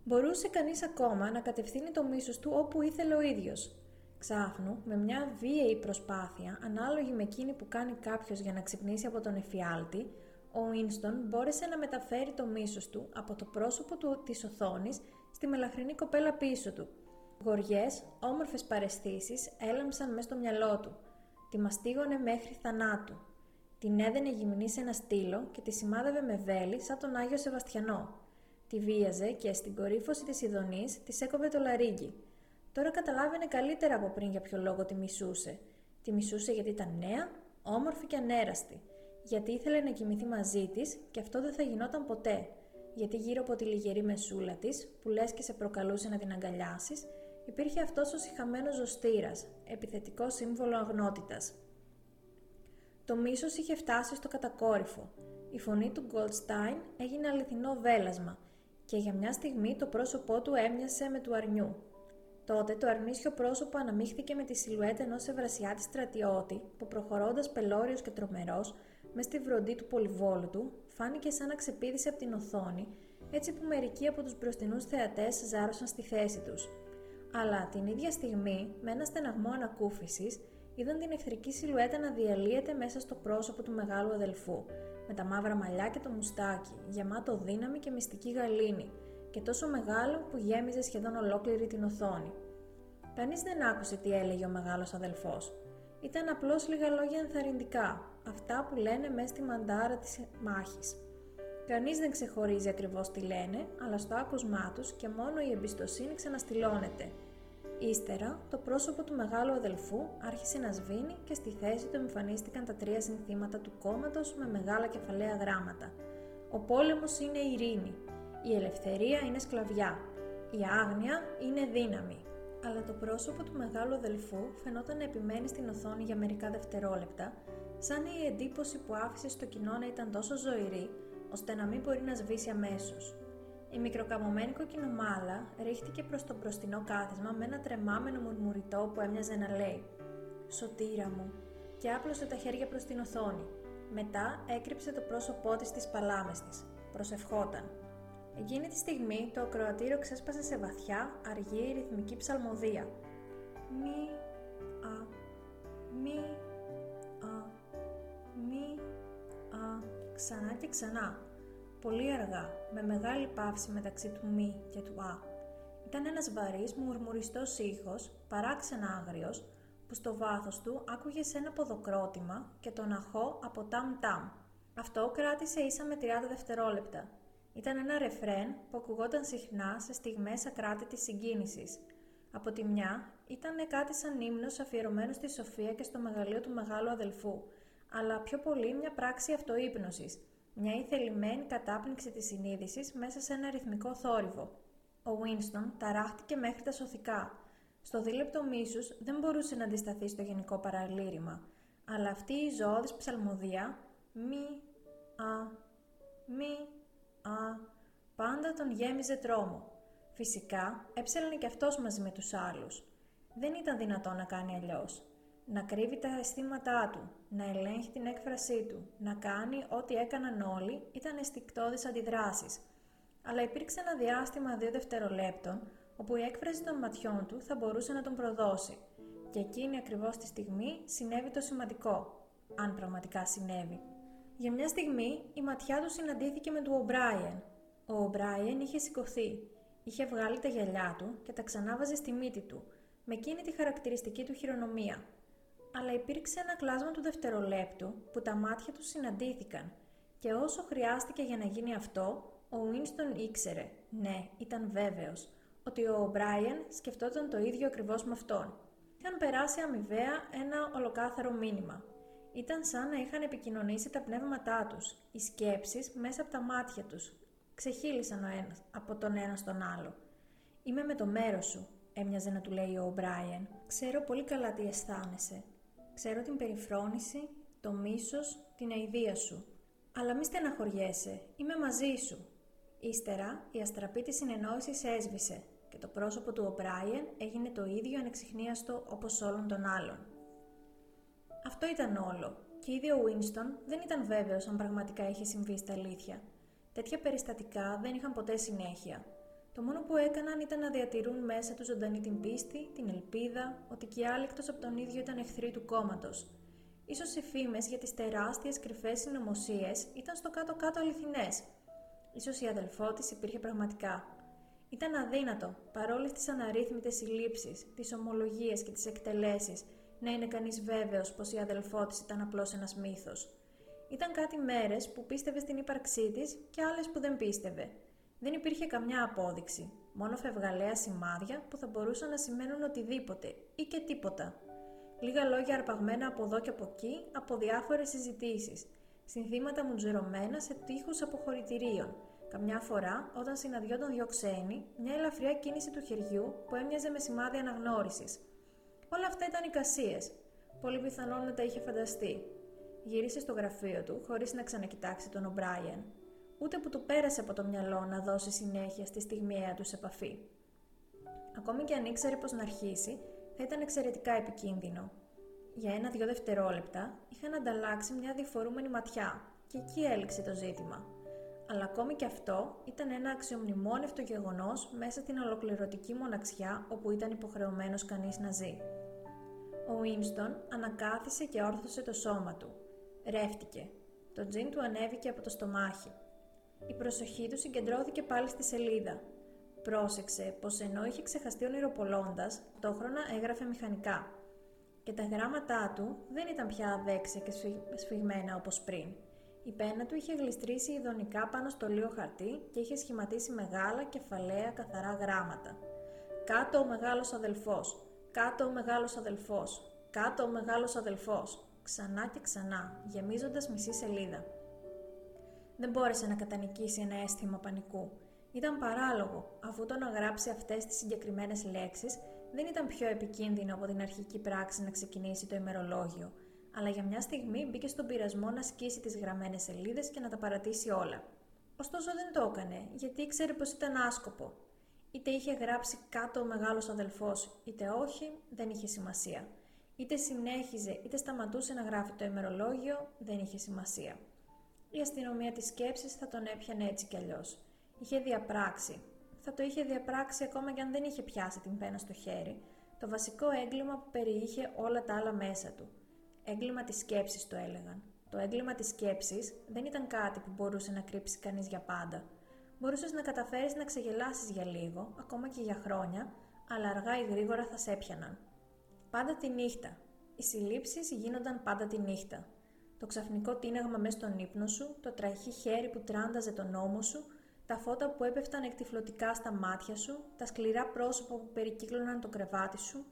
Μπορούσε κανείς ακόμα να κατευθύνει το μίσος του όπου ήθελε ο ίδιος. Ξάφνου, με μια βίαιη προσπάθεια, ανάλογη με εκείνη που κάνει κάποιος για να ξυπνήσει από τον εφιάλτη, ο Ίνστον μπόρεσε να μεταφέρει το μίσος του από το πρόσωπο του της οθόνης στη μελαχρινή κοπέλα πίσω του. Γοριές, όμορφες παρεστήσεις έλαμψαν μέσα στο μυαλό του. Τη μαστίγωνε μέχρι θανάτου. Την έδαινε γυμνή σε ένα στήλο και τη σημάδευε με βέλη σαν τον Άγιο Σεβαστιανό. Τη βίαζε και στην κορύφωση της Ιδονής της έκοβε το λαρίγκι. Τώρα καταλάβαινε καλύτερα από πριν για ποιο λόγο τη μισούσε. Τη μισούσε γιατί ήταν νέα, όμορφη και ανέραστη. Γιατί ήθελε να κοιμηθεί μαζί της και αυτό δεν θα γινόταν ποτέ. Γιατί γύρω από τη λιγερή μεσούλα της, που λες και σε προκαλούσε να την αγκαλιάσεις, υπήρχε αυτός ο συχαμένος ζωστήρα, επιθετικό σύμβολο αγνότητας. Το μίσος είχε φτάσει στο κατακόρυφο. Η φωνή του Goldstein έγινε αληθινό βέλασμα και για μια στιγμή το πρόσωπό του έμοιασε με του αρνιού. Τότε το αρνίσιο πρόσωπο αναμίχθηκε με τη σιλουέτα ενός ευρασιάτη στρατιώτη που προχωρώντας πελώριος και τρομερός, με στη βροντί του πολυβόλου του, φάνηκε σαν να ξεπίδησε από την οθόνη, έτσι που μερικοί από τους μπροστινούς θεατές ζάρωσαν στη θέση τους. Αλλά την ίδια στιγμή, με ένα στεναγμό ανακούφισης, είδαν την εχθρική σιλουέτα να διαλύεται μέσα στο πρόσωπο του μεγάλου αδελφού, με τα μαύρα μαλλιά και το μουστάκι, γεμάτο δύναμη και μυστική γαλήνη, και τόσο μεγάλο που γέμιζε σχεδόν ολόκληρη την οθόνη. Κανείς δεν άκουσε τι έλεγε ο μεγάλος αδελφός. Ήταν απλώς λίγα λόγια ενθαρρυντικά, αυτά που λένε μέσα στη μαντάρα της μάχης. Κανείς δεν ξεχωρίζει ακριβώς τι λένε, αλλά στο άκουσμά τους και μόνο η εμπιστοσύνη ξαναστηλώνεται. Ύστερα, το πρόσωπο του μεγάλου αδελφού άρχισε να σβήνει και στη θέση του εμφανίστηκαν τα τρία συνθήματα του κόμματος με μεγάλα κεφαλαία γράμματα. Ο πόλεμος είναι ειρήνη, η ελευθερία είναι σκλαβιά. Η άγνοια είναι δύναμη. Αλλά το πρόσωπο του μεγάλου αδελφού φαινόταν να επιμένει στην οθόνη για μερικά δευτερόλεπτα, σαν η εντύπωση που άφησε στο κοινό να ήταν τόσο ζωηρή, ώστε να μην μπορεί να σβήσει αμέσως. Η μικροκαμωμένη κοκκινομάλα ρίχτηκε προς το μπροστινό κάθισμα με ένα τρεμάμενο μουρμουριτό που έμοιαζε να λέει «Σωτήρα μου» και άπλωσε τα χέρια προς την οθόνη. Μετά έκρυψε το πρόσωπό της στις παλάμες της. Προσευχόταν. Εκείνη τη στιγμή το ακροατήριο ξέσπασε σε βαθιά, αργή, ρυθμική ψαλμοδία. Μη, α, μη, α, μη, α, ξανά και ξανά. Πολύ αργά, με μεγάλη παύση μεταξύ του μη και του α. Ήταν ένας βαρύς, μουρμουριστός ήχος, παράξενα άγριος, που στο βάθος του άκουγε σε ένα ποδοκρότημα και τον αχώ από τάμ-τάμ. Αυτό κράτησε ίσα με 30 δευτερόλεπτα ήταν ένα ρεφρέν που ακουγόταν συχνά σε στιγμές ακράτητης συγκίνησης. Από τη μια ήταν κάτι σαν ύμνος αφιερωμένος στη Σοφία και στο μεγαλείο του μεγάλου αδελφού, αλλά πιο πολύ μια πράξη αυτούπνωσης, μια ηθελημένη κατάπνιξη της συνείδησης μέσα σε ένα ρυθμικό θόρυβο. Ο Βίνστον ταράχτηκε μέχρι τα σωθικά. Στο δίλεπτο μίσους δεν μπορούσε να αντισταθεί στο γενικό παραλήρημα, αλλά αυτή η ζωώδης ψαλμοδία «μη, α, μη, Α, πάντα τον γέμιζε τρόμο. Φυσικά, έψελνε και αυτός μαζί με τους άλλους. Δεν ήταν δυνατό να κάνει αλλιώς. Να κρύβει τα αισθήματά του, να ελέγχει την έκφρασή του, να κάνει ό,τι έκαναν όλοι ήταν αισθηκτόδεις αντιδράσεις. Αλλά υπήρξε ένα διάστημα δύο δευτερολέπτων, όπου η έκφραση των ματιών του θα μπορούσε να τον προδώσει. Και εκείνη ακριβώς τη στιγμή συνέβη το σημαντικό, αν πραγματικά συνέβη. Για μια στιγμή η ματιά του συναντήθηκε με του Ομπράιεν. Ο Ομπράιεν είχε σηκωθεί, είχε βγάλει τα γυαλιά του και τα ξανάβαζε στη μύτη του, με εκείνη τη χαρακτηριστική του χειρονομία. Αλλά υπήρξε ένα κλάσμα του δευτερολέπτου που τα μάτια τους συναντήθηκαν και όσο χρειάστηκε για να γίνει αυτό, ο Βίνστον ήξερε, ναι, ήταν βέβαιος, ότι ο Ομπράιεν σκεφτόταν το ίδιο ακριβώς με αυτόν. Είχαν περάσει αμοιβαία ένα ολοκάθαρο μήνυμα. Ήταν σαν να είχαν επικοινωνήσει τα πνεύματά τους, οι σκέψεις μέσα από τα μάτια τους. Ξεχύλισαν ο ένας, από τον ένα στον άλλο. «Είμαι με το μέρος σου», έμοιαζε να του λέει ο Μπράιεν. «Ξέρω πολύ καλά τι αισθάνεσαι. Ξέρω την περιφρόνηση, το μίσος, την αηδία σου. Αλλά μη στεναχωριέσαι, είμαι μαζί σου. Ύστερα, η αστραπή της συνεννόησης έσβησε και το πρόσωπο του Ομπράιεν έγινε το ίδιο ανεξιχνίαστο όπως όλων των άλλων. Αυτό ήταν όλο και ήδη ο Winston δεν ήταν βέβαιος αν πραγματικά είχε συμβεί στα αλήθεια. Τέτοια περιστατικά δεν είχαν ποτέ συνέχεια. Το μόνο που έκαναν ήταν να διατηρούν μέσα τους ζωντανή την πίστη, την ελπίδα, ότι και άλλοι εκτός από τον ίδιο ήταν εχθροί του κόμματος. Ίσως οι φήμες για τις τεράστιες κρυφές συνωμοσίες ήταν στο κάτω-κάτω αληθινές. Ίσως η αδελφό της υπήρχε πραγματικά. Ήταν αδύνατο, παρόλες τις αναρρύθμιτες συλλήψεις, τις ομολογίες και τις εκτελέσεις, να είναι κανείς βέβαιος πως η αδελφό τη ήταν απλώς ένας μύθος. Ήταν κάτι μέρες που πίστευε στην ύπαρξή της και άλλες που δεν πίστευε. Δεν υπήρχε καμιά απόδειξη, μόνο φευγαλαία σημάδια που θα μπορούσαν να σημαίνουν οτιδήποτε ή και τίποτα. Λίγα λόγια αρπαγμένα από εδώ και από εκεί από διάφορες συζητήσεις, συνθήματα μουτζερωμένα σε τείχους αποχωρητηρίων, Καμιά φορά, όταν συναντιόταν δυο ξένοι, μια ελαφριά κίνηση του χεριού που έμοιαζε με σημάδι αναγνώρισης. Όλα αυτά ήταν εικασίες. Πολύ πιθανόν να τα είχε φανταστεί. Γύρισε στο γραφείο του, χωρίς να ξανακοιτάξει τον Ομπράιεν. Ούτε που του πέρασε από το μυαλό να δώσει συνέχεια στη στιγμιαία τους επαφή. Ακόμη και αν ήξερε πώ να αρχίσει, θα ήταν εξαιρετικά επικίνδυνο. Για ένα-δυο δευτερόλεπτα είχαν ανταλλάξει μια διφορούμενη ματιά, και εκεί έληξε το ζήτημα αλλά ακόμη και αυτό ήταν ένα αξιομνημόνευτο γεγονός μέσα στην ολοκληρωτική μοναξιά όπου ήταν υποχρεωμένος κανείς να ζει. Ο Βίνστον ανακάθισε και όρθωσε το σώμα του. Ρεύτηκε. Το τζιν του ανέβηκε από το στομάχι. Η προσοχή του συγκεντρώθηκε πάλι στη σελίδα. Πρόσεξε πως ενώ είχε ξεχαστεί ονειροπολώντας, τόχρονα έγραφε μηχανικά. Και τα γράμματά του δεν ήταν πια αδέξια και σφιγμένα όπως πριν. Η πένα του είχε γλιστρήσει ειδονικά πάνω στο λίο χαρτί και είχε σχηματίσει μεγάλα κεφαλαία καθαρά γράμματα. Κάτω ο μεγάλος αδελφός, κάτω ο μεγάλος αδελφός, κάτω ο μεγάλος αδελφός, ξανά και ξανά, γεμίζοντας μισή σελίδα. Δεν μπόρεσε να κατανικήσει ένα αίσθημα πανικού. Ήταν παράλογο, αφού το να γράψει αυτές τις συγκεκριμένες λέξεις δεν ήταν πιο επικίνδυνο από την αρχική πράξη να ξεκινήσει το ημερολόγιο, αλλά για μια στιγμή μπήκε στον πειρασμό να σκίσει τις γραμμένες σελίδες και να τα παρατήσει όλα. Ωστόσο δεν το έκανε, γιατί ήξερε πως ήταν άσκοπο. Είτε είχε γράψει κάτω ο μεγάλος αδελφός, είτε όχι, δεν είχε σημασία. Είτε συνέχιζε, είτε σταματούσε να γράφει το ημερολόγιο, δεν είχε σημασία. Η αστυνομία της σκέψης θα τον έπιανε έτσι κι αλλιώς. Είχε διαπράξει. Θα το είχε διαπράξει ακόμα κι αν δεν είχε πιάσει την πένα στο χέρι, το βασικό έγκλημα που περιείχε όλα τα άλλα μέσα του, Έγκλημα της σκέψης το έλεγαν. Το έγκλημα της σκέψης δεν ήταν κάτι που μπορούσε να κρύψει κανείς για πάντα. Μπορούσες να καταφέρεις να ξεγελάσεις για λίγο, ακόμα και για χρόνια, αλλά αργά ή γρήγορα θα σε έπιαναν. Πάντα τη νύχτα. Οι συλλήψεις γίνονταν πάντα τη νύχτα. Το ξαφνικό τίναγμα μέσα στον ύπνο σου, το τραχή χέρι που τράνταζε τον νόμο σου, τα φώτα που έπεφταν εκτιφλωτικά στα μάτια σου, τα σκληρά πρόσωπα που περικύκλωναν το κρεβάτι σου,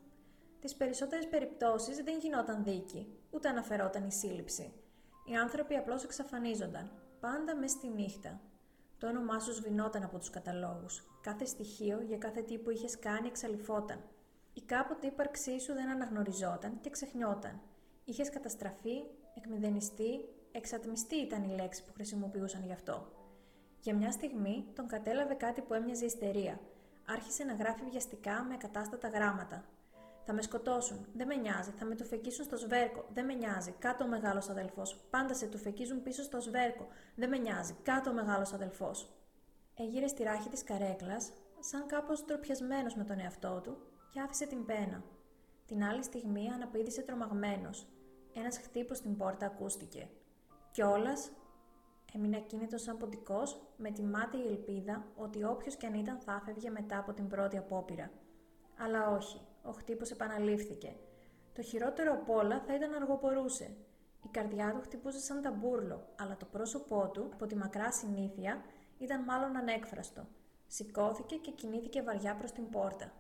τις περισσότερες περιπτώσεις δεν γινόταν δίκη, ούτε αναφερόταν η σύλληψη. Οι άνθρωποι απλώς εξαφανίζονταν, πάντα μες στη νύχτα. Το όνομά σου σβηνόταν από τους καταλόγους. Κάθε στοιχείο για κάθε τι που είχες κάνει εξαλειφόταν. Η κάποτε ύπαρξή σου δεν αναγνωριζόταν και ξεχνιόταν. Είχες καταστραφεί, εκμηδενιστεί, εξατμιστεί ήταν η λέξη που χρησιμοποιούσαν γι' αυτό. Για μια στιγμή τον κατέλαβε κάτι που έμοιαζε ιστερία. Άρχισε να γράφει βιαστικά με κατάστατα γράμματα, θα με σκοτώσουν. Δεν με νοιάζει. Θα με του φεκίσουν στο σβέρκο. Δεν με νοιάζει. Κάτω ο μεγάλος αδελφός. Πάντα σε του φεκίζουν πίσω στο σβέρκο. Δεν με νοιάζει. Κάτω ο μεγάλος αδελφός. Έγειρε στη ράχη της καρέκλας, σαν κάπως τροπιασμένο με τον εαυτό του, και άφησε την πένα. Την άλλη στιγμή αναπήδησε τρομαγμένος. Ένας χτύπος στην πόρτα ακούστηκε. Κιόλα έμεινε ακίνητος σαν ποντικός, με τη μάτια ελπίδα ότι όποιος κι αν ήταν θα έφευγε μετά από την πρώτη απόπειρα. Αλλά όχι ο χτύπος επαναλήφθηκε. Το χειρότερο από όλα θα ήταν να αργοπορούσε. Η καρδιά του χτυπούσε σαν ταμπούρλο, αλλά το πρόσωπό του, από τη μακρά συνήθεια, ήταν μάλλον ανέκφραστο. Σηκώθηκε και κινήθηκε βαριά προς την πόρτα.